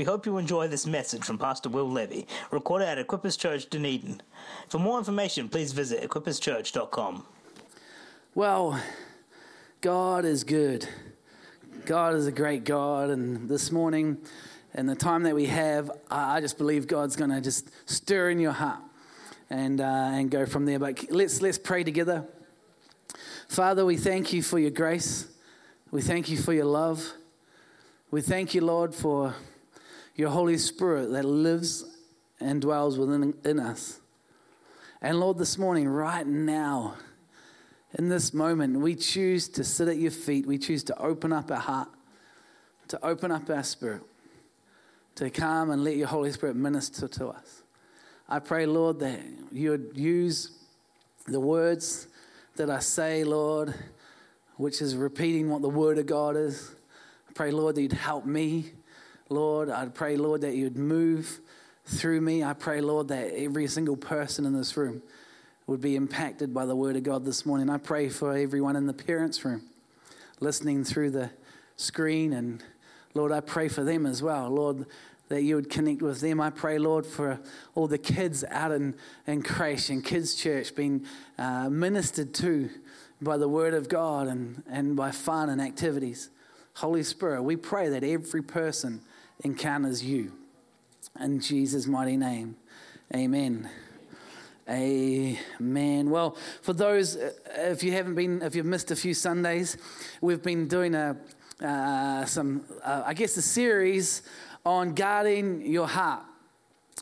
We hope you enjoy this message from Pastor Will Levy, recorded at Equippers Church, Dunedin. For more information, please visit equipperschurch.com. Well, God is good. God is a great God, and this morning, and the time that we have, I just believe God's going to just stir in your heart and uh, and go from there. But let's let's pray together. Father, we thank you for your grace. We thank you for your love. We thank you, Lord, for your Holy Spirit that lives and dwells within in us. And Lord, this morning, right now, in this moment, we choose to sit at your feet. We choose to open up our heart, to open up our spirit, to come and let your Holy Spirit minister to us. I pray, Lord, that you would use the words that I say, Lord, which is repeating what the Word of God is. I pray, Lord, that you'd help me. Lord, I pray, Lord, that you'd move through me. I pray, Lord, that every single person in this room would be impacted by the Word of God this morning. I pray for everyone in the parents' room listening through the screen. And Lord, I pray for them as well. Lord, that you would connect with them. I pray, Lord, for all the kids out in, in Crèche and Kids Church being uh, ministered to by the Word of God and, and by fun and activities. Holy Spirit, we pray that every person encounters you. In Jesus' mighty name, amen. Amen. Well, for those, uh, if you haven't been, if you've missed a few Sundays, we've been doing a, uh, some, uh, I guess, a series on guarding your heart.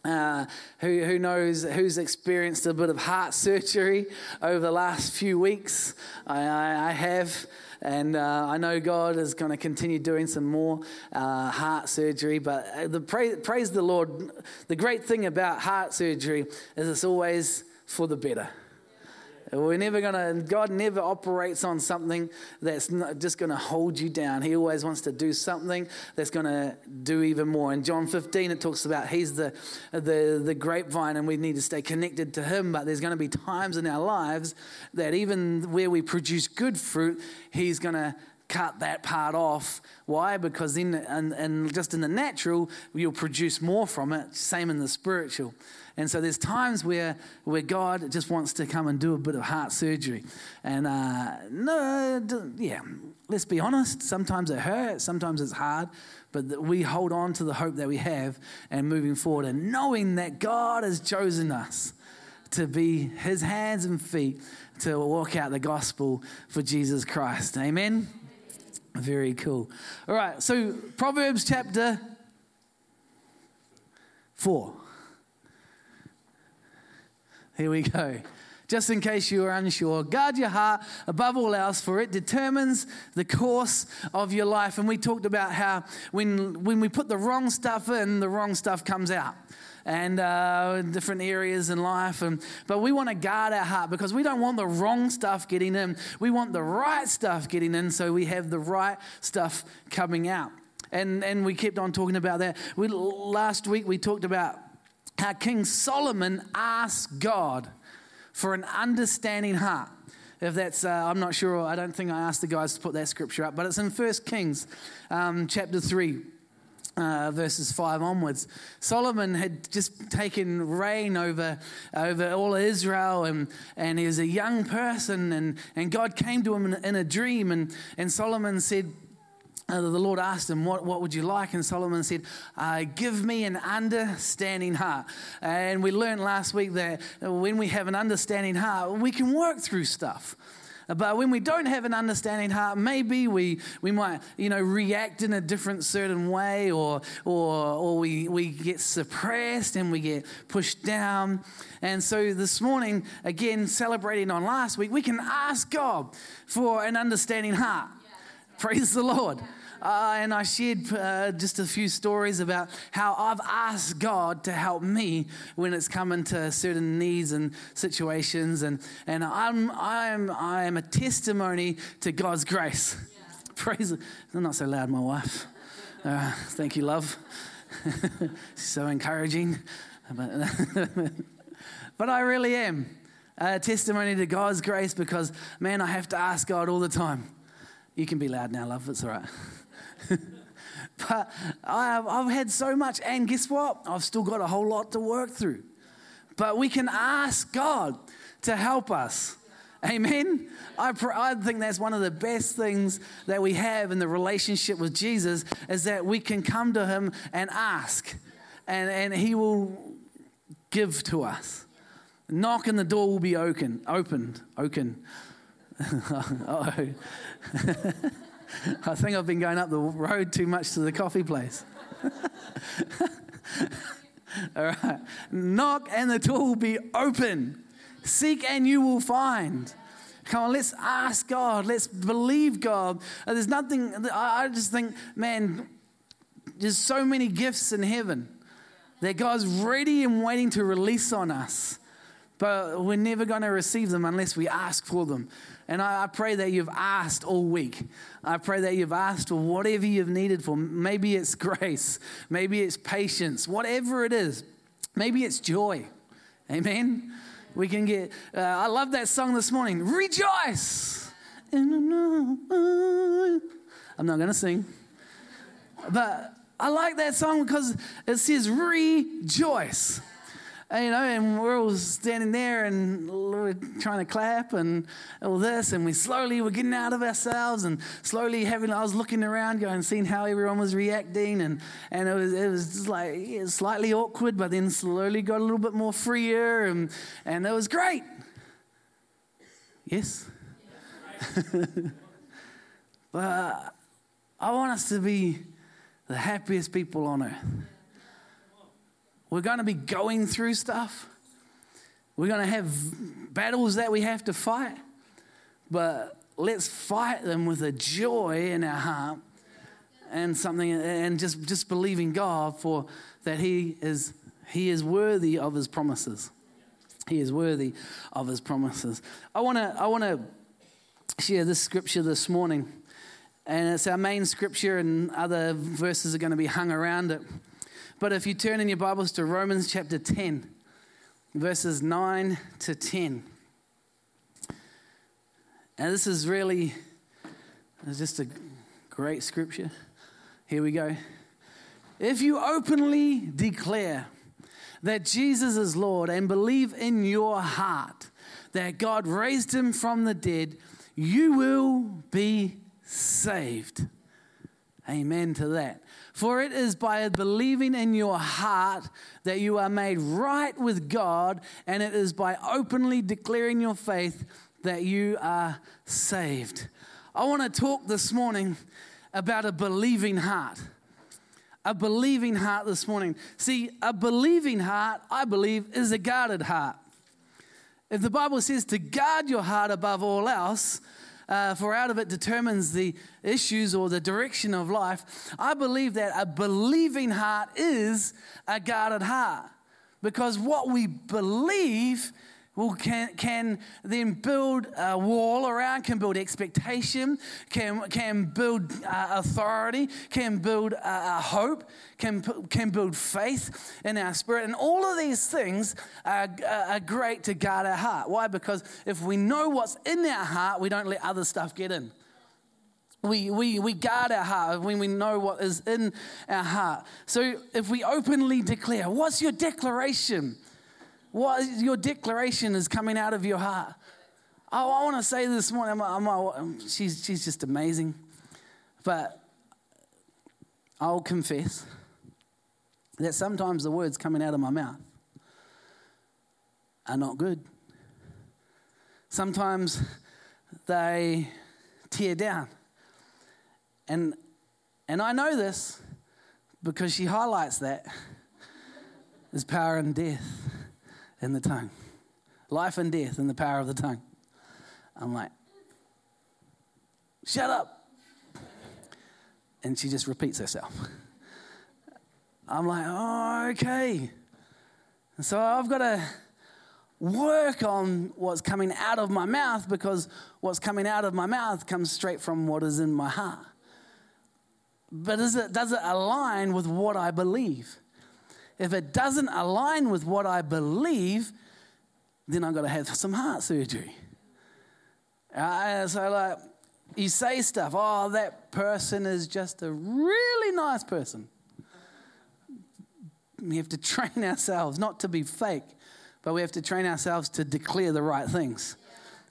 Uh, who, who knows who's experienced a bit of heart surgery over the last few weeks? I, I, I have. And uh, I know God is going to continue doing some more uh, heart surgery. But uh, the praise, praise the Lord. The great thing about heart surgery is it's always for the better. We're never going to, God never operates on something that's just going to hold you down. He always wants to do something that's going to do even more. In John 15, it talks about He's the, the, the grapevine and we need to stay connected to Him. But there's going to be times in our lives that even where we produce good fruit, He's going to cut that part off. Why? Because then, and, and just in the natural, you'll produce more from it. Same in the spiritual. And so there's times where, where God just wants to come and do a bit of heart surgery. And uh, no, yeah, let's be honest. Sometimes it hurts, sometimes it's hard, but we hold on to the hope that we have and moving forward and knowing that God has chosen us to be his hands and feet to walk out the gospel for Jesus Christ. Amen? Very cool. All right, so Proverbs chapter 4. Here we go. Just in case you are unsure, guard your heart above all else, for it determines the course of your life. And we talked about how when, when we put the wrong stuff in, the wrong stuff comes out and uh, different areas in life. And, but we want to guard our heart because we don't want the wrong stuff getting in. We want the right stuff getting in so we have the right stuff coming out. And, and we kept on talking about that. We, last week we talked about how King Solomon asked God for an understanding heart. If that's, uh, I'm not sure, I don't think I asked the guys to put that scripture up, but it's in 1 Kings um, chapter 3. Uh, verses 5 onwards. Solomon had just taken reign over, over all Israel, and, and he was a young person, and, and God came to him in, in a dream, and, and Solomon said, uh, the Lord asked him, what, what would you like? And Solomon said, uh, Give me an understanding heart. And we learned last week that when we have an understanding heart, we can work through stuff. But when we don't have an understanding heart, maybe we, we might, you know, react in a different certain way or, or, or we, we get suppressed and we get pushed down. And so this morning, again, celebrating on last week, we can ask God for an understanding heart. Praise the Lord. Uh, and I shared uh, just a few stories about how I've asked God to help me when it's coming to certain needs and situations. And, and I'm, I'm, I'm a testimony to God's grace. Yeah. Praise I'm not so loud, my wife. Uh, thank you, love. so encouraging. But, but I really am a testimony to God's grace because, man, I have to ask God all the time. You can be loud now, love. It's all right. But I've, I've had so much, and guess what? I've still got a whole lot to work through. But we can ask God to help us. Amen. I, pr- I think that's one of the best things that we have in the relationship with Jesus is that we can come to Him and ask, and, and He will give to us. Knock and the door will be open, opened, open. oh. I think I've been going up the road too much to the coffee place. All right. Knock and the door will be open. Seek and you will find. Come on, let's ask God. Let's believe God. Uh, there's nothing, I just think, man, there's so many gifts in heaven that God's ready and waiting to release on us. But we're never going to receive them unless we ask for them. And I, I, pray that you've asked all week. I pray that you've asked for whatever you've needed for. Maybe it's grace, maybe it's patience, whatever it is. Maybe it's joy. Amen. We can get, uh, I love that song this morning. Rejoice. I'm not going to sing. But I like that song because it says rejoice. You know, and we're all standing there and we're trying to clap and all this, and we slowly were getting out of ourselves and slowly having. I was looking around, going, seeing how everyone was reacting, and and it was it was just like was slightly awkward, but then slowly got a little bit more freer, and and it was great. Yes. but I want us to be the happiest people on earth. We're going to be going through stuff. We're going to have battles that we have to fight. But let's fight them with a joy in our heart and something and just, just believing God for that He is He is worthy of His promises. He is worthy of His promises. I want to I want to share this scripture this morning, and it's our main scripture, and other verses are going to be hung around it. But if you turn in your Bibles to Romans chapter 10, verses 9 to 10. And this is really it's just a great scripture. Here we go. If you openly declare that Jesus is Lord and believe in your heart that God raised him from the dead, you will be saved. Amen to that. For it is by believing in your heart that you are made right with God, and it is by openly declaring your faith that you are saved. I want to talk this morning about a believing heart. A believing heart this morning. See, a believing heart, I believe, is a guarded heart. If the Bible says to guard your heart above all else, uh, for out of it determines the issues or the direction of life. I believe that a believing heart is a guarded heart because what we believe will can, can then build a wall around, can build expectation, can, can build uh, authority, can build uh, uh, hope, can, can build faith in our spirit. And all of these things are, are great to guard our heart. Why? Because if we know what's in our heart, we don't let other stuff get in. We, we, we guard our heart when we know what is in our heart. So if we openly declare, what's your declaration? What your declaration is coming out of your heart. Oh, I want to say this morning, I'm, I'm, I'm, um, she's, she's just amazing. But I'll confess that sometimes the words coming out of my mouth are not good. Sometimes they tear down. And, and I know this because she highlights that. There's power and death in the tongue. Life and death in the power of the tongue. I'm like, shut up. And she just repeats herself. I'm like, oh, okay. so I've got to work on what's coming out of my mouth because what's coming out of my mouth comes straight from what is in my heart. But it, does it align with what I believe? If it doesn't align with what I believe, then I've got to have some heart surgery. Uh, so, like, you say stuff, oh, that person is just a really nice person. We have to train ourselves not to be fake, but we have to train ourselves to declare the right things.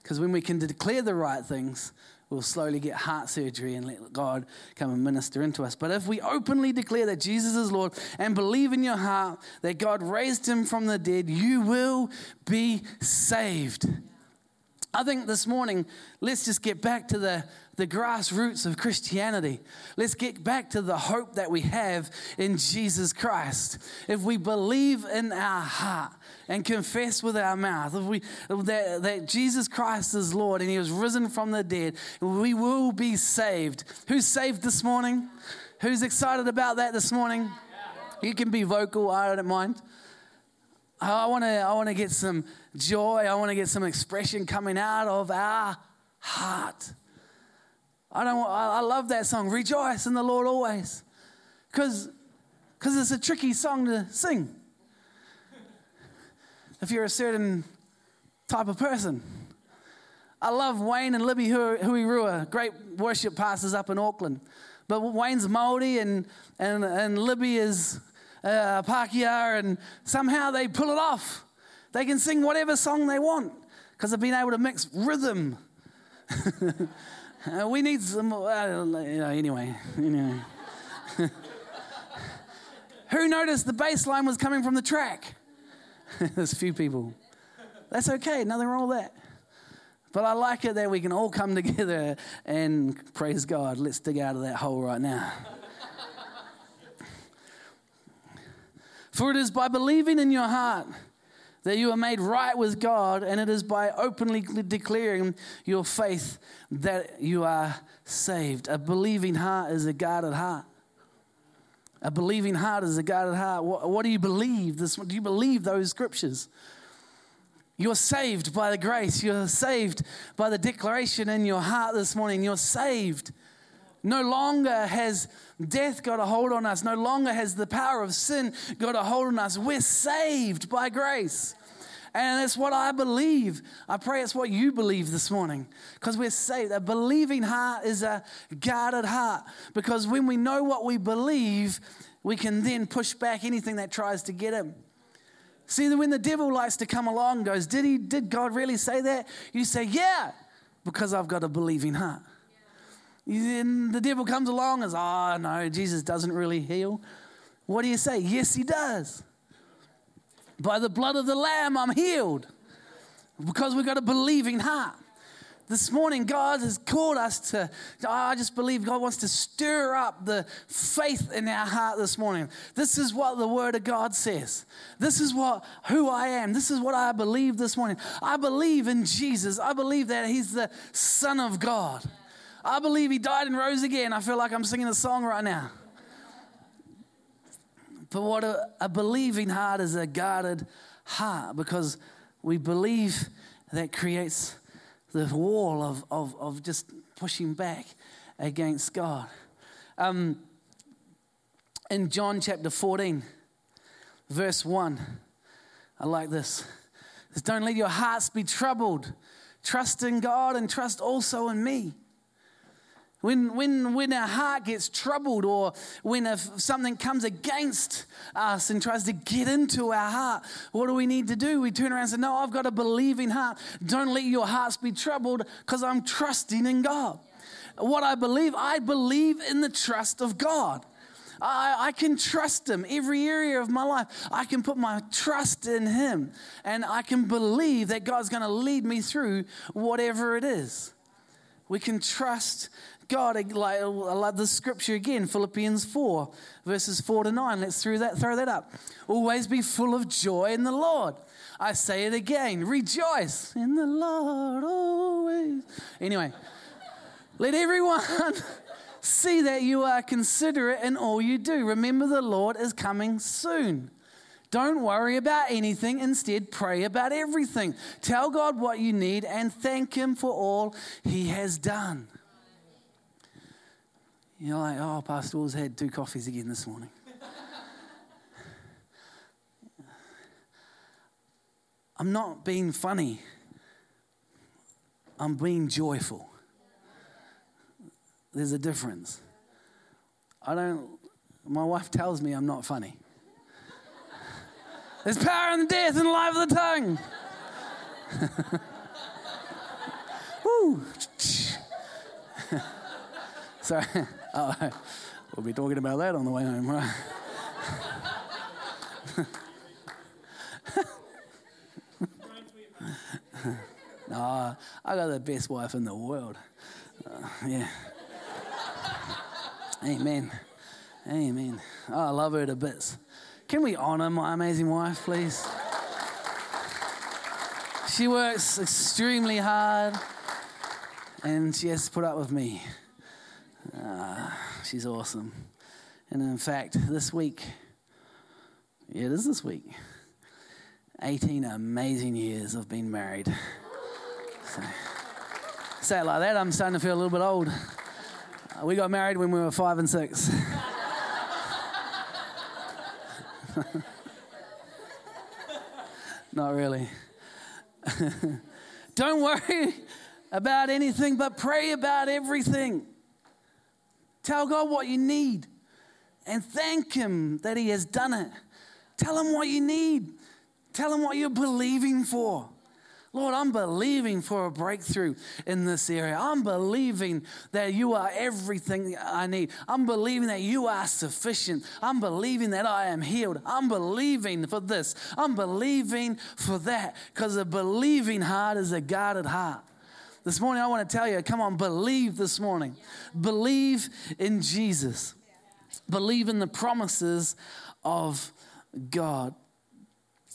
Because when we can declare the right things, we'll slowly get heart surgery and let God come and minister into us. But if we openly declare that Jesus is Lord and believe in your heart that God raised him from the dead, you will be saved. I think this morning, let's just get back to the, the grassroots of Christianity. Let's get back to the hope that we have in Jesus Christ. If we believe in our heart and confess with our mouth if we, that, that Jesus Christ is Lord and He was risen from the dead, we will be saved. Who's saved this morning? Who's excited about that this morning? You can be vocal, I don't mind. I want to I want to get some joy. I want to get some expression coming out of our heart. I don't I love that song Rejoice in the Lord always. Cuz cuz it's a tricky song to sing. If you're a certain type of person. I love Wayne and Libby Huirua, great worship pastors up in Auckland. But Wayne's Maori and, and, and Libby is uh, Pākehā, and somehow they pull it off. They can sing whatever song they want because they've been able to mix rhythm. uh, we need some, uh, anyway, anyway. Who noticed the bass line was coming from the track? There's a few people. That's okay, nothing wrong with that. But I like it that we can all come together and praise God. Let's dig out of that hole right now. For it is by believing in your heart that you are made right with God, and it is by openly declaring your faith that you are saved. A believing heart is a guarded heart. A believing heart is a guarded heart. What, what do you believe? This, do you believe those scriptures? You're saved by the grace. You're saved by the declaration in your heart this morning. You're saved. No longer has death got a hold on us. No longer has the power of sin got a hold on us. We're saved by grace. And that's what I believe. I pray it's what you believe this morning because we're saved. A believing heart is a guarded heart because when we know what we believe, we can then push back anything that tries to get him. See, when the devil likes to come along goes, Did he did God really say that? You say, Yeah, because I've got a believing heart. Then the devil comes along and says, Oh, no, Jesus doesn't really heal. What do you say? Yes, he does. By the blood of the Lamb, I'm healed because we've got a believing heart. This morning, God has called us to, ah, I just believe God wants to stir up the faith in our heart this morning. This is what the Word of God says. This is what who I am. This is what I believe this morning. I believe in Jesus. I believe that He's the Son of God. I believe He died and rose again. I feel like I'm singing a song right now. But what a, a believing heart is a guarded heart because we believe that creates the wall of, of, of just pushing back against God. Um, in John chapter 14, verse 1, I like this. It says, Don't let your hearts be troubled. Trust in God and trust also in me. When, when, when our heart gets troubled or when if something comes against us and tries to get into our heart, what do we need to do? We turn around and say, No, I've got a believing heart. Don't let your hearts be troubled because I'm trusting in God. What I believe, I believe in the trust of God. I, I, can trust Him every area of my life. I can put my trust in Him and I can believe that God's going to lead me through whatever it is. We can trust God, love the scripture again, Philippians 4, verses 4 to 9. Let's throw that, throw that up. Always be full of joy in the Lord. I say it again, rejoice in the Lord always. Anyway, let everyone see that you are considerate in all you do. Remember, the Lord is coming soon. Don't worry about anything. Instead, pray about everything. Tell God what you need and thank Him for all He has done. You're like, oh, Pastor Will's had two coffees again this morning. I'm not being funny. I'm being joyful. there's a difference. I don't, my wife tells me I'm not funny. There's power in the death and life of the tongue. Woo. Sorry. We'll be talking about that on the way home, right? no, I got the best wife in the world. Uh, yeah. Amen. Amen. Oh, I love her to bits. Can we honor my amazing wife, please? She works extremely hard and she has to put up with me. Uh, she's awesome. And in fact, this week, yeah, it is this week, 18 amazing years of being married. So, say it like that, I'm starting to feel a little bit old. We got married when we were five and six. Not really. Don't worry about anything, but pray about everything. Tell God what you need and thank Him that He has done it. Tell Him what you need. Tell Him what you're believing for. Lord, I'm believing for a breakthrough in this area. I'm believing that you are everything I need. I'm believing that you are sufficient. I'm believing that I am healed. I'm believing for this. I'm believing for that because a believing heart is a guarded heart. This morning, I want to tell you come on, believe this morning. Believe in Jesus, believe in the promises of God.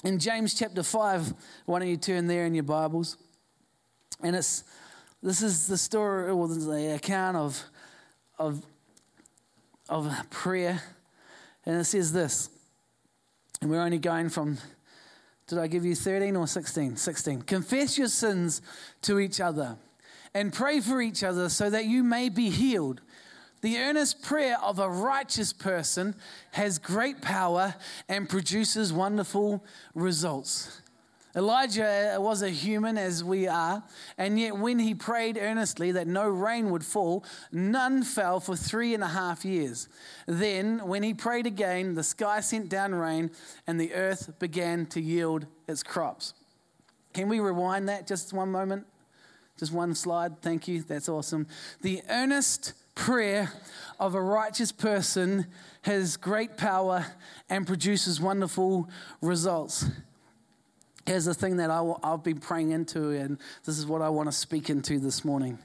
In James chapter 5, why don't you turn there in your Bibles? And it's this is the story or the account of of of prayer. And it says this. And we're only going from did I give you 13 or 16? 16. Confess your sins to each other and pray for each other so that you may be healed. The earnest prayer of a righteous person has great power and produces wonderful results. Elijah uh, was a human as we are, and yet when he prayed earnestly that no rain would fall, none fell for three and a half years. Then, when he prayed again, the sky sent down rain, and the earth began to yield its crops. Can we rewind that just one moment? Just one slide. Thank you. That's awesome. The earnest prayer of a righteous person has great power and produces wonderful results. Here's the thing that I, have been praying into, and this is what I want to speak into this morning.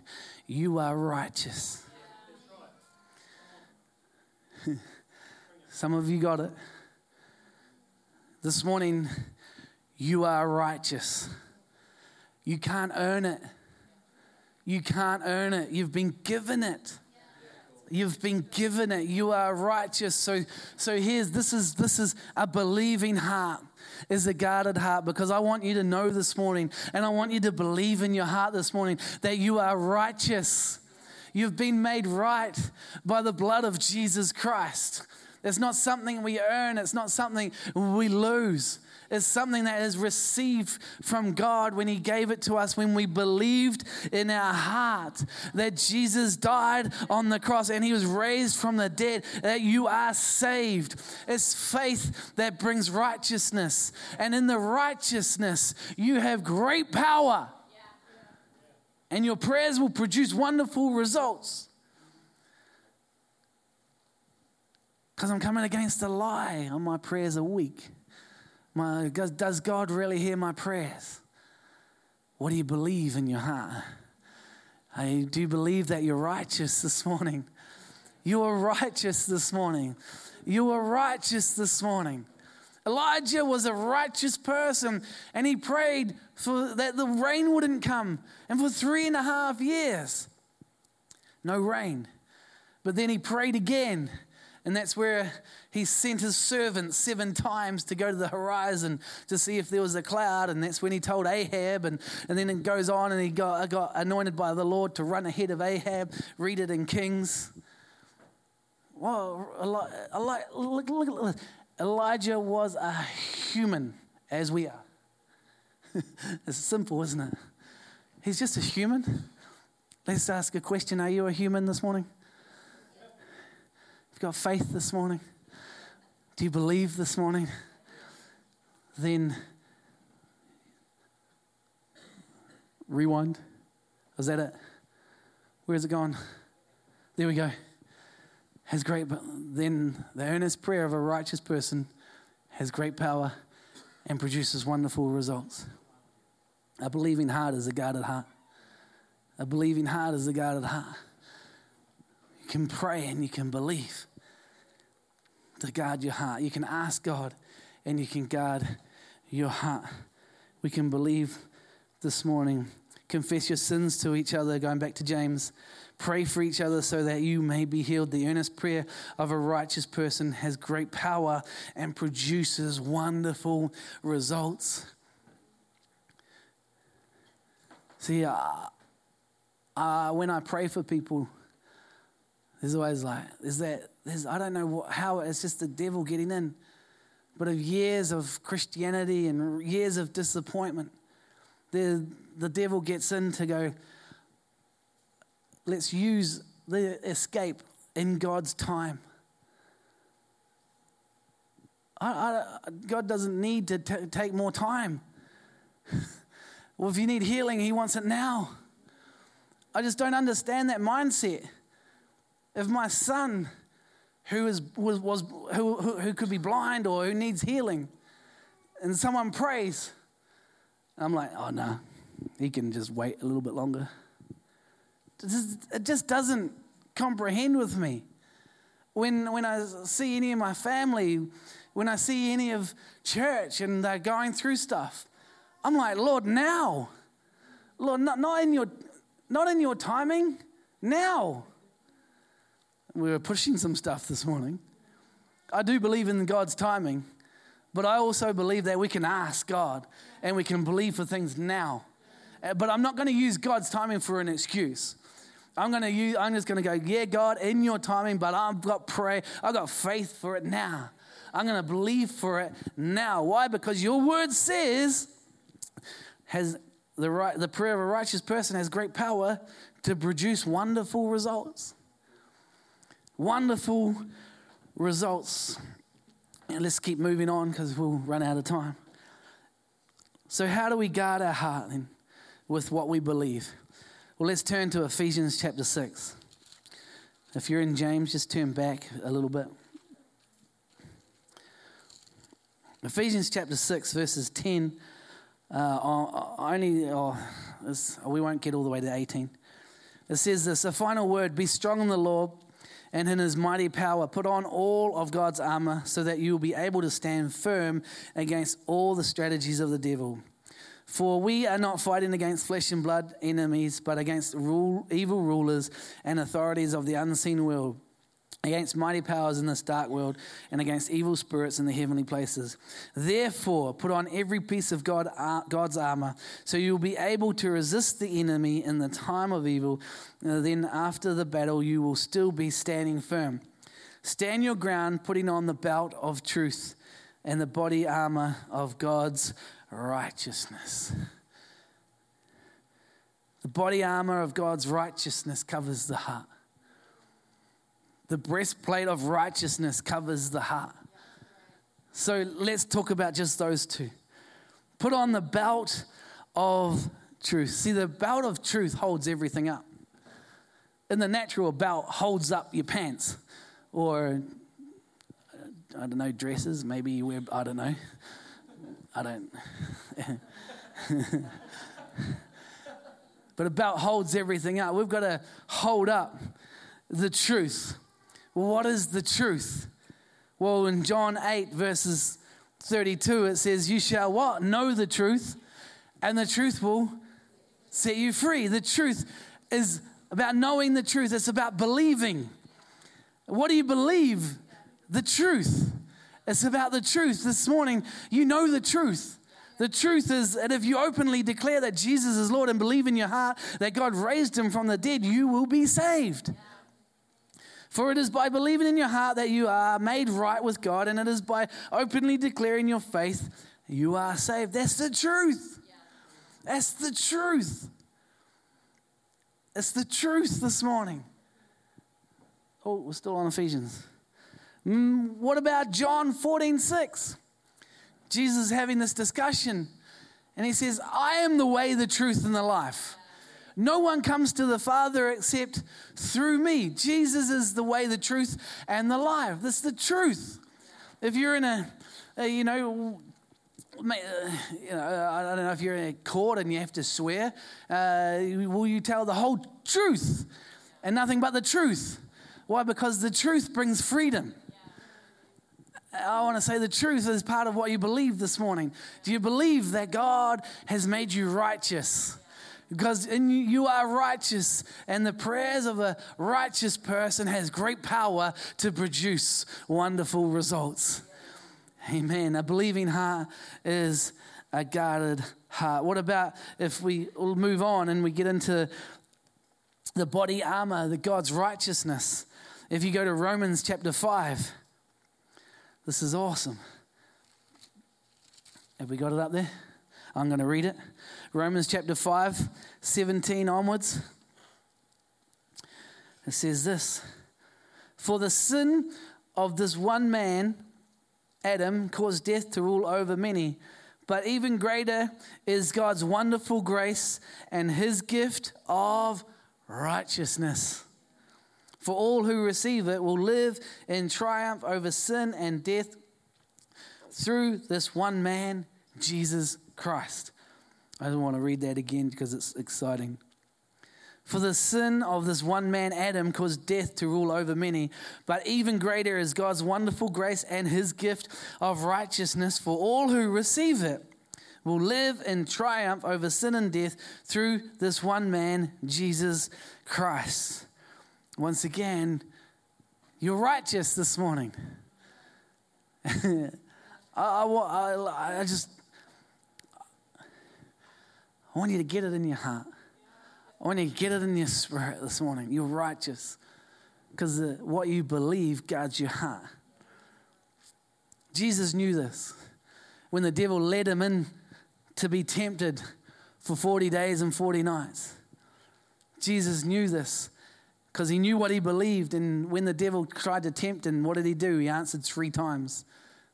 You are righteous. Some of you got it. This morning, you are righteous. You can't earn it. You can't earn it. You've been given it. You've been given it. You are righteous. So, so here's this is this is a believing heart is a guarded heart because I want you to know this morning and I want you to believe in your heart this morning that you are righteous. You've been made right by the blood of Jesus Christ. It's not something we earn, it's not something we lose is something that is received from God when He gave it to us when we believed in our heart that Jesus died on the cross and He was raised from the dead, that you are saved. It's faith that brings righteousness. And in the righteousness, you have great power. And your prayers will produce wonderful results. Because I'm coming against a lie on my prayers a week. My, does God really hear my prayers? What do you believe in your heart? I, do believe that you're righteous this morning? You are righteous this morning. You are righteous this morning. Elijah was a righteous person and he prayed for that the rain wouldn't come. And for three and a half years, no rain. But then he prayed again and that's where he sent his servant seven times to go to the horizon to see if there was a cloud. And that's when he told Ahab. And, and then it goes on and he got, got anointed by the Lord to run ahead of Ahab. Read it in Kings. Well, Elijah was a human as we are. it's simple, isn't it? He's just a human. Let's ask a question Are you a human this morning? You've got faith this morning? Do you believe this morning? Then rewind. Is that it? Where's it gone? There we go. Has great, but then the earnest prayer of a righteous person has great power and produces wonderful results. A believing heart is a guarded heart. A believing heart is a guarded heart. You can pray and you can believe to guard your heart. You can ask God and you can guard your heart. We can believe this morning. Confess your sins to each other, going back to James. Pray for each other so that you may be healed. The earnest prayer of a righteous person has great power and produces wonderful results. See, uh, uh, when I pray for people, there's always like, there's that, there's, I don't know what, how, it's just the devil getting in. But of years of Christianity and years of disappointment, the, the devil gets in to go, let's use the escape in God's time. I, I, God doesn't need to t- take more time. well, if you need healing, He wants it now. I just don't understand that mindset. If my son, who is was, was who, who, who could be blind or who needs healing, and someone prays, I'm like, oh no, he can just wait a little bit longer. It just doesn't comprehend with me. When, when I see any of my family, when I see any of church and they're going through stuff, I'm like, Lord, now. Lord, not, not, in, your, not in your timing, now. We were pushing some stuff this morning. I do believe in God's timing, but I also believe that we can ask God and we can believe for things now. Uh, but I'm not going to use God's timing for an excuse. I'm going to use, I'm just going to go, yeah, God, in your timing, but I've got pray, I've got faith for it now. I'm going to believe for it now. Why? Because your word says, has the, right, the prayer of a righteous person has great power to produce wonderful results. Wonderful results. And let's keep moving on because we'll run out of time. So, how do we guard our heart then with what we believe? Well, let's turn to Ephesians chapter 6. If you're in James, just turn back a little bit. Ephesians chapter 6, verses 10. Uh, only, oh, we won't get all the way to 18. It says this A final word be strong in the Lord and in his mighty power. Put on all of God's armor so that you will be able to stand firm against all the strategies of the devil. For we are not fighting against flesh and blood enemies, but against rule, evil rulers and authorities of the unseen world, against mighty powers in this dark world, and against evil spirits in the heavenly places. Therefore, put on every piece of God, uh, God's armor, so you will be able to resist the enemy in the time of evil. Uh, then, after the battle, you will still be standing firm. Stand your ground, putting on the belt of truth and the body armor of God's righteousness. The body armor of God's righteousness covers the heart. The breastplate of righteousness covers the heart. So let's talk about just those two. Put on the belt of truth. See, the belt of truth holds everything up. In the natural, belt holds up your pants or, I don't know, dresses. Maybe you wear, I don't know. I don't. but a belt holds everything up. We've got to hold up the truth. What is the truth? Well, in John 8, verses 32, it says, You shall what? Know the truth, and the truth will set you free. The truth is about knowing the truth, it's about believing. What do you believe? The truth. It's about the truth. This morning, you know the truth. The truth is that if you openly declare that Jesus is Lord and believe in your heart that God raised him from the dead, you will be saved. For it is by believing in your heart that you are made right with God, and it is by openly declaring your faith you are saved. That's the truth. That's the truth. It's the truth this morning. Oh, we're still on Ephesians. Mm, what about John 14 6? Jesus is having this discussion, and he says, I am the way, the truth, and the life. No one comes to the Father except through me. Jesus is the way, the truth, and the life. This is the truth. If you're in a, a you know, uh, you know, I don't know if you're in a court and you have to swear. Uh, will you tell the whole truth and nothing but the truth? Why? Because the truth brings freedom. I want to say the truth is part of what you believe this morning. Do you believe that God has made you righteous? Because you are righteous, and the prayers of a righteous person has great power to produce wonderful results. Amen. A believing heart is a guarded heart. What about if we move on and we get into the body armor, the God's righteousness? If you go to Romans chapter 5, this is awesome. Have we got it up there? I'm going to read it. Romans chapter 5, 17 onwards. It says this For the sin of this one man, Adam, caused death to rule over many. But even greater is God's wonderful grace and his gift of righteousness. For all who receive it will live in triumph over sin and death through this one man, Jesus Christ. I don't want to read that again because it's exciting. For the sin of this one man, Adam, caused death to rule over many. But even greater is God's wonderful grace and his gift of righteousness for all who receive it will live in triumph over sin and death through this one man, Jesus Christ. Once again, you're righteous this morning. I, I, I just I want you to get it in your heart. I want you to get it in your spirit this morning. You're righteous because what you believe guards your heart. Jesus knew this when the devil led him in to be tempted for 40 days and 40 nights. Jesus knew this because he knew what he believed. And when the devil tried to tempt him, what did he do? He answered three times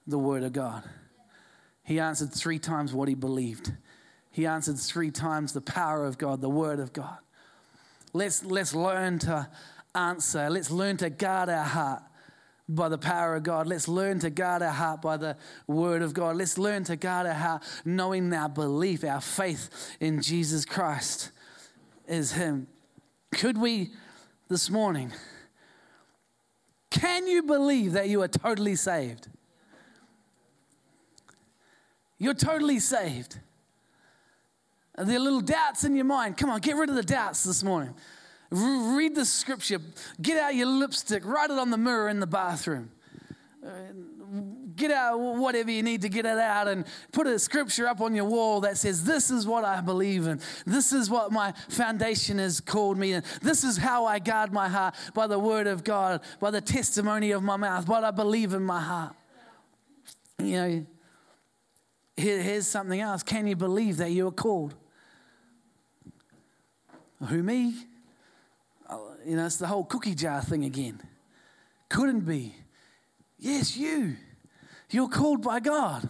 the word of God. He answered three times what he believed. He answered three times the power of God, the word of God. Let's, let's learn to answer. Let's learn to guard our heart by the power of God. Let's learn to guard our heart by the word of God. Let's learn to guard our heart knowing our belief, our faith in Jesus Christ is Him. Could we this morning, can you believe that you are totally saved? You're totally saved. There are little doubts in your mind? Come on, get rid of the doubts this morning. read the scripture. Get out your lipstick. Write it on the mirror in the bathroom. Uh, get out whatever you need to get it out and put a scripture up on your wall that says, This is what I believe in. This is what my foundation has called me in. This is how I guard my heart by the word of God, by the testimony of my mouth, what I believe in my heart. You know, here's something else. Can you believe that you are called? Who, me? Oh, you know, it's the whole cookie jar thing again. Couldn't be. Yes, you. You're called by God.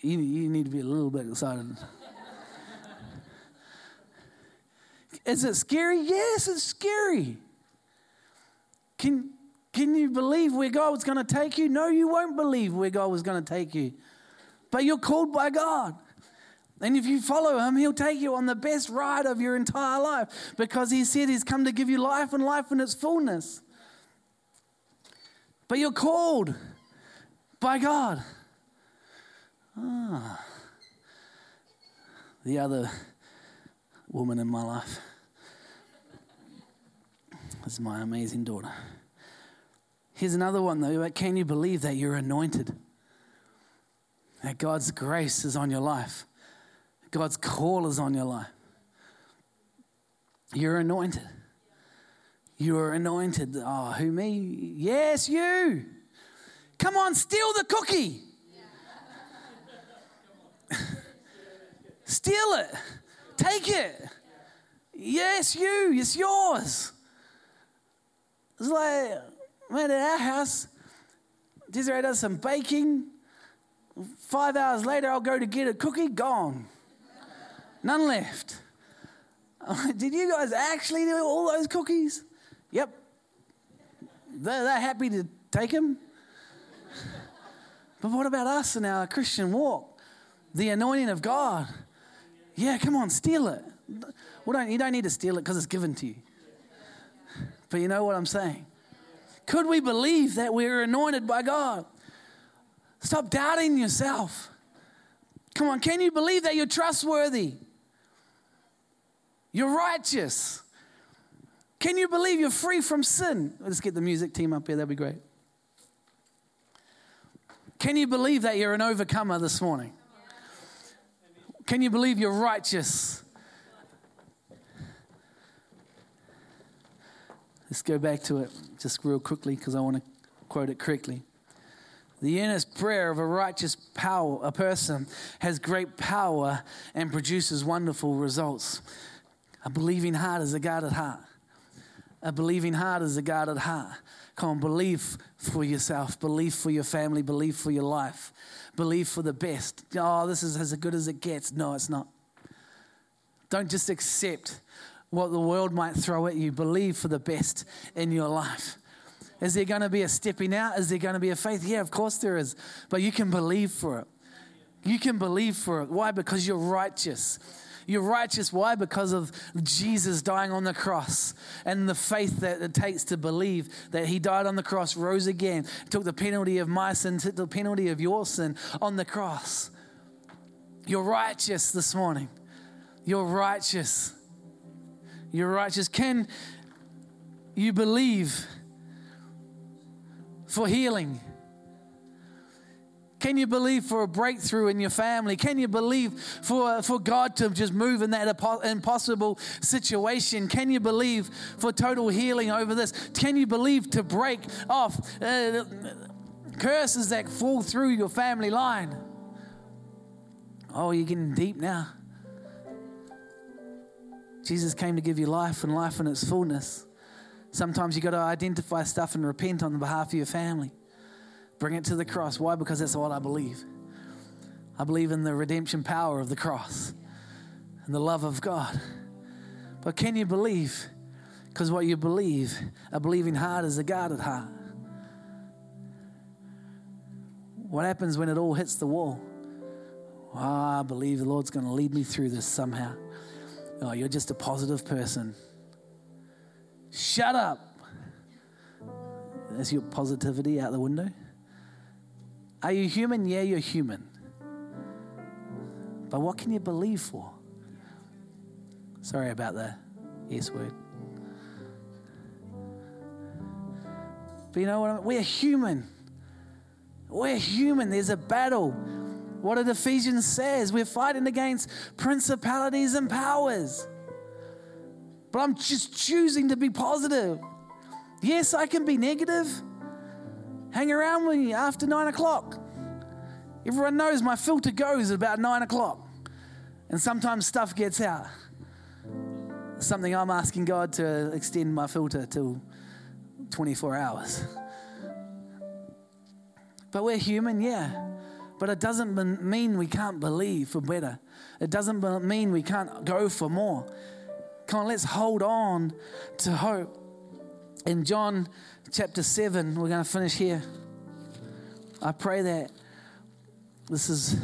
You, you need to be a little bit excited. Is it scary? Yes, it's scary. Can, can you believe where God was going to take you? No, you won't believe where God was going to take you. But you're called by God. And if you follow him, he'll take you on the best ride of your entire life because he said he's come to give you life and life in its fullness. But you're called by God. Ah. The other woman in my life is my amazing daughter. Here's another one though. Can you believe that you're anointed? That God's grace is on your life. God's call is on your life. You're anointed. You are anointed. Oh, who me? Yes, you. Come on, steal the cookie. steal it. Take it. Yes, you. It's yours. It's like, man, at our house, Desiree does some baking. Five hours later, I'll go to get a cookie, gone. None left. Did you guys actually do all those cookies? Yep. They're, they're happy to take them. But what about us in our Christian walk? The anointing of God. Yeah, come on, steal it. Well, don't, you don't need to steal it because it's given to you. But you know what I'm saying? Could we believe that we're anointed by God? Stop doubting yourself. Come on, can you believe that you're trustworthy? You're righteous. Can you believe you're free from sin? Let's get the music team up here, that'd be great. Can you believe that you're an overcomer this morning? Can you believe you're righteous? Let's go back to it just real quickly because I want to quote it correctly. The earnest prayer of a righteous power, a person has great power and produces wonderful results. A believing heart is a guarded heart. A believing heart is a guarded heart. Come on, believe for yourself, believe for your family, believe for your life, believe for the best. Oh, this is as good as it gets. No, it's not. Don't just accept what the world might throw at you. Believe for the best in your life. Is there going to be a stepping out? Is there going to be a faith? Yeah, of course there is. But you can believe for it. You can believe for it. Why? Because you're righteous. You're righteous. Why? Because of Jesus dying on the cross and the faith that it takes to believe that He died on the cross, rose again, took the penalty of my sin, took the penalty of your sin on the cross. You're righteous this morning. You're righteous. You're righteous. Can you believe for healing? Can you believe for a breakthrough in your family? Can you believe for, for God to just move in that impossible situation? Can you believe for total healing over this? Can you believe to break off uh, curses that fall through your family line? Oh, you're getting deep now. Jesus came to give you life and life in its fullness. Sometimes you've got to identify stuff and repent on behalf of your family. Bring it to the cross. Why? Because that's what I believe. I believe in the redemption power of the cross and the love of God. But can you believe? Because what you believe, a believing heart is a guarded heart. What happens when it all hits the wall? Oh, I believe the Lord's going to lead me through this somehow. Oh, you're just a positive person. Shut up. Is your positivity out the window? Are you human? Yeah, you're human. But what can you believe for? Sorry about the yes word. But you know what? We're human. We're human. There's a battle. What did Ephesians says? We're fighting against principalities and powers. But I'm just choosing to be positive. Yes, I can be negative hang around with me after nine o'clock. Everyone knows my filter goes at about nine o'clock. And sometimes stuff gets out. Something I'm asking God to extend my filter to 24 hours. But we're human, yeah. But it doesn't mean we can't believe for better. It doesn't mean we can't go for more. Come on, let's hold on to hope. In John chapter 7. We're going to finish here. I pray that this is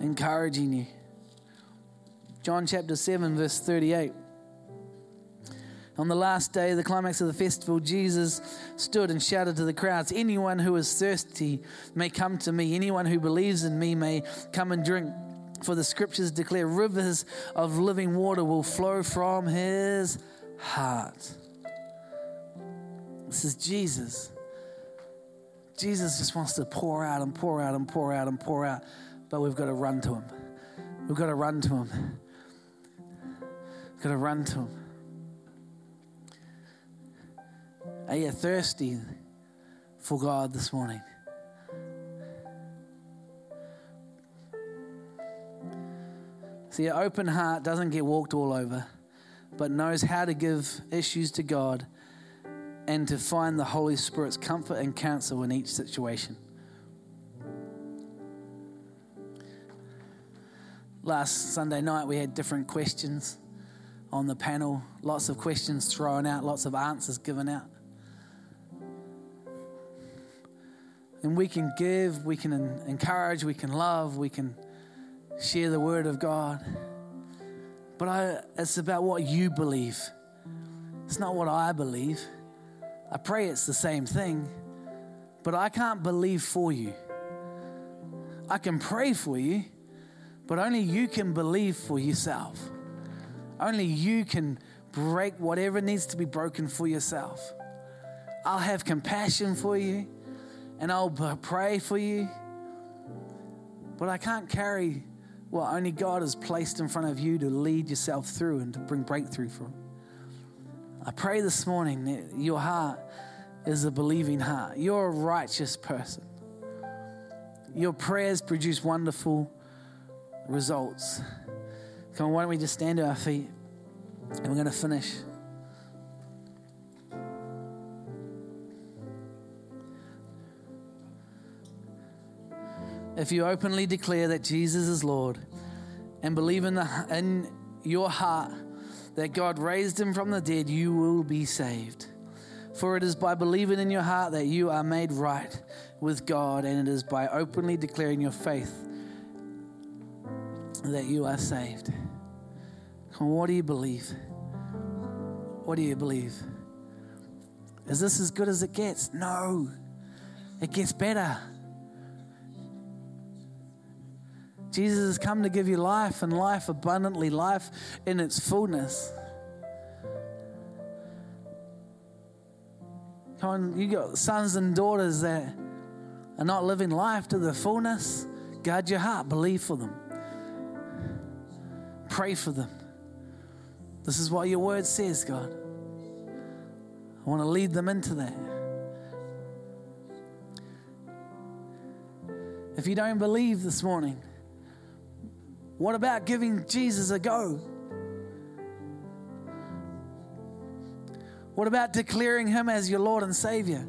encouraging you. John chapter 7, verse 38. On the last day, the climax of the festival, Jesus stood and shouted to the crowds Anyone who is thirsty may come to me. Anyone who believes in me may come and drink. For the scriptures declare rivers of living water will flow from his heart. This is Jesus. Jesus just wants to pour out and pour out and pour out and pour out, but we've got to run to him. We've got to run to him. We've got to run to him. Are you thirsty for God this morning? See, an open heart doesn't get walked all over, but knows how to give issues to God and to find the Holy Spirit's comfort and counsel in each situation. Last Sunday night, we had different questions on the panel, lots of questions thrown out, lots of answers given out. And we can give, we can encourage, we can love, we can share the word of God. But I, it's about what you believe. It's not what I believe. I pray it's the same thing, but I can't believe for you. I can pray for you, but only you can believe for yourself. Only you can break whatever needs to be broken for yourself. I'll have compassion for you and I'll pray for you, but I can't carry what only God has placed in front of you to lead yourself through and to bring breakthrough for. I pray this morning that your heart is a believing heart. You're a righteous person. Your prayers produce wonderful results. Come on, why don't we just stand to our feet and we're going to finish. If you openly declare that Jesus is Lord and believe in, the, in your heart that God raised him from the dead, you will be saved. For it is by believing in your heart that you are made right with God, and it is by openly declaring your faith that you are saved. What do you believe? What do you believe? Is this as good as it gets? No, it gets better. Jesus has come to give you life and life abundantly, life in its fullness. Come on, you got sons and daughters that are not living life to the fullness. Guard your heart, believe for them, pray for them. This is what your word says, God. I want to lead them into that. If you don't believe this morning, what about giving Jesus a go? What about declaring him as your Lord and Savior?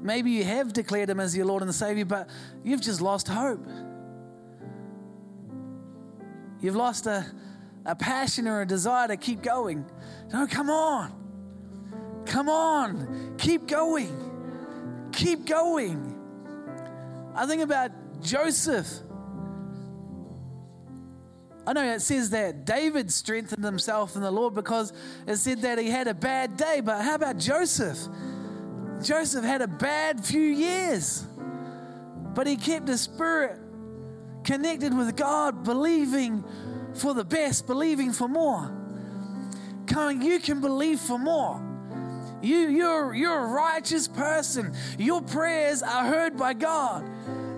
Maybe you have declared him as your Lord and Savior, but you've just lost hope. You've lost a, a passion or a desire to keep going. No, come on. Come on. Keep going. Keep going. I think about Joseph. I know it says that David strengthened himself in the Lord because it said that he had a bad day, but how about Joseph? Joseph had a bad few years, but he kept his spirit connected with God, believing for the best, believing for more. Coming, you can believe for more. You, you're, you're a righteous person. Your prayers are heard by God.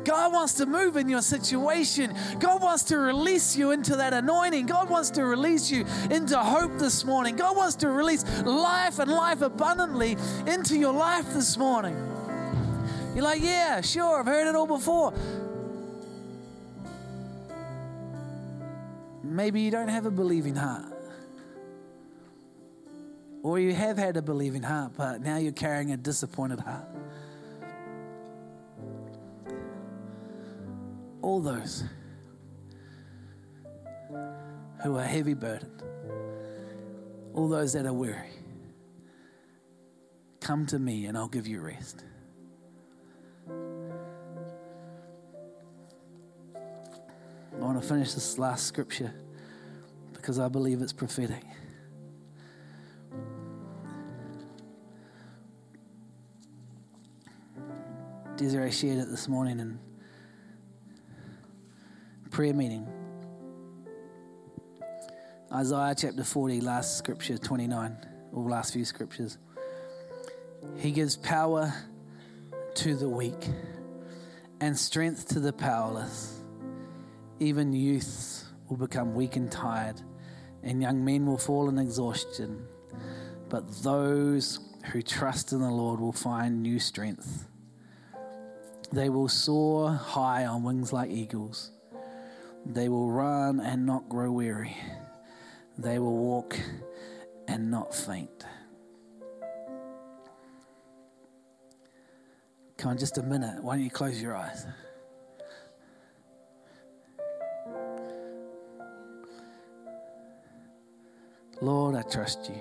God wants to move in your situation. God wants to release you into that anointing. God wants to release you into hope this morning. God wants to release life and life abundantly into your life this morning. You're like, yeah, sure, I've heard it all before. Maybe you don't have a believing heart. Or you have had a believing heart, but now you're carrying a disappointed heart. All those who are heavy burdened, all those that are weary, come to me and I'll give you rest. I want to finish this last scripture because I believe it's prophetic. Desiree shared it this morning and prayer meeting. Isaiah chapter 40, last scripture 29, or last few scriptures. He gives power to the weak and strength to the powerless. Even youths will become weak and tired, and young men will fall in exhaustion. But those who trust in the Lord will find new strength. They will soar high on wings like eagles. They will run and not grow weary. They will walk and not faint. Come on, just a minute. Why don't you close your eyes? Lord, I trust you.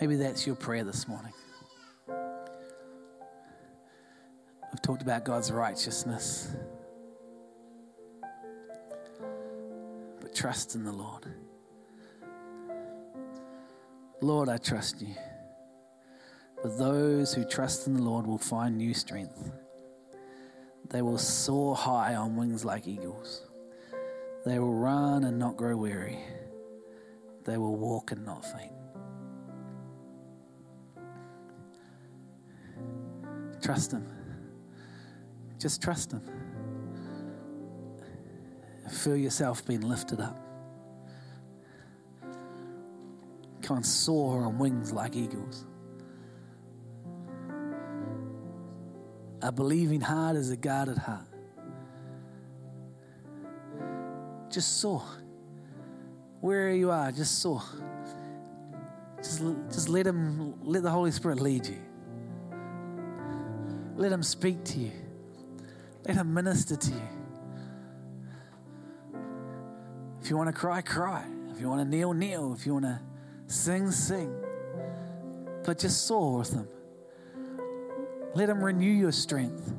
Maybe that's your prayer this morning. We've talked about God's righteousness. But trust in the Lord. Lord, I trust you. But those who trust in the Lord will find new strength. They will soar high on wings like eagles. They will run and not grow weary. They will walk and not faint. Trust Him. Just trust Him. Feel yourself being lifted up. Come soar on wings like eagles. A believing heart is a guarded heart. Just soar. Where you are, just soar. Just, just let him, let the Holy Spirit lead you. Let him speak to you. Let him minister to you. If you want to cry, cry. If you want to kneel, kneel. If you want to sing, sing. But just soar with them. Let them renew your strength.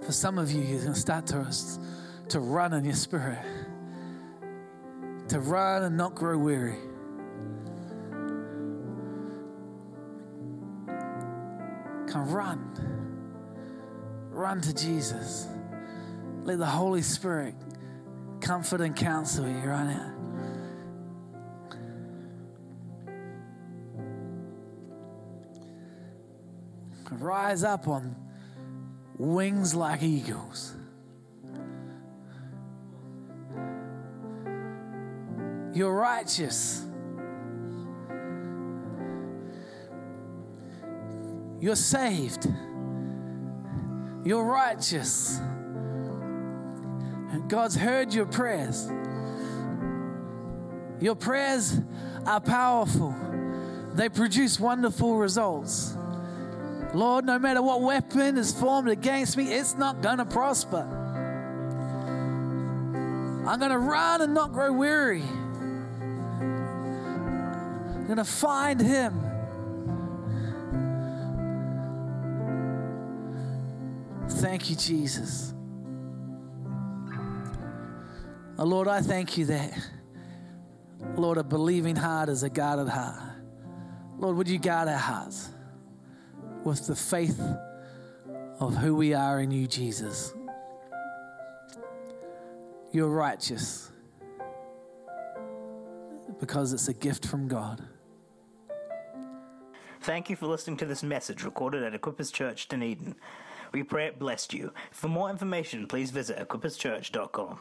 For some of you, you're going to start to, to run in your spirit, to run and not grow weary. Come run. Run to Jesus. Let the Holy Spirit comfort and counsel you right now. Rise up on wings like eagles. You're righteous. You're saved. You're righteous. And God's heard your prayers. Your prayers are powerful, they produce wonderful results. Lord, no matter what weapon is formed against me, it's not going to prosper. I'm going to run and not grow weary. Going to find Him. Thank you, Jesus. Oh, Lord, I thank you that, Lord, a believing heart is a guarded heart. Lord, would you guard our hearts? with the faith of who we are in you, Jesus. You're righteous because it's a gift from God. Thank you for listening to this message recorded at Equippers Church, Dunedin. We pray it blessed you. For more information, please visit equipperschurch.com.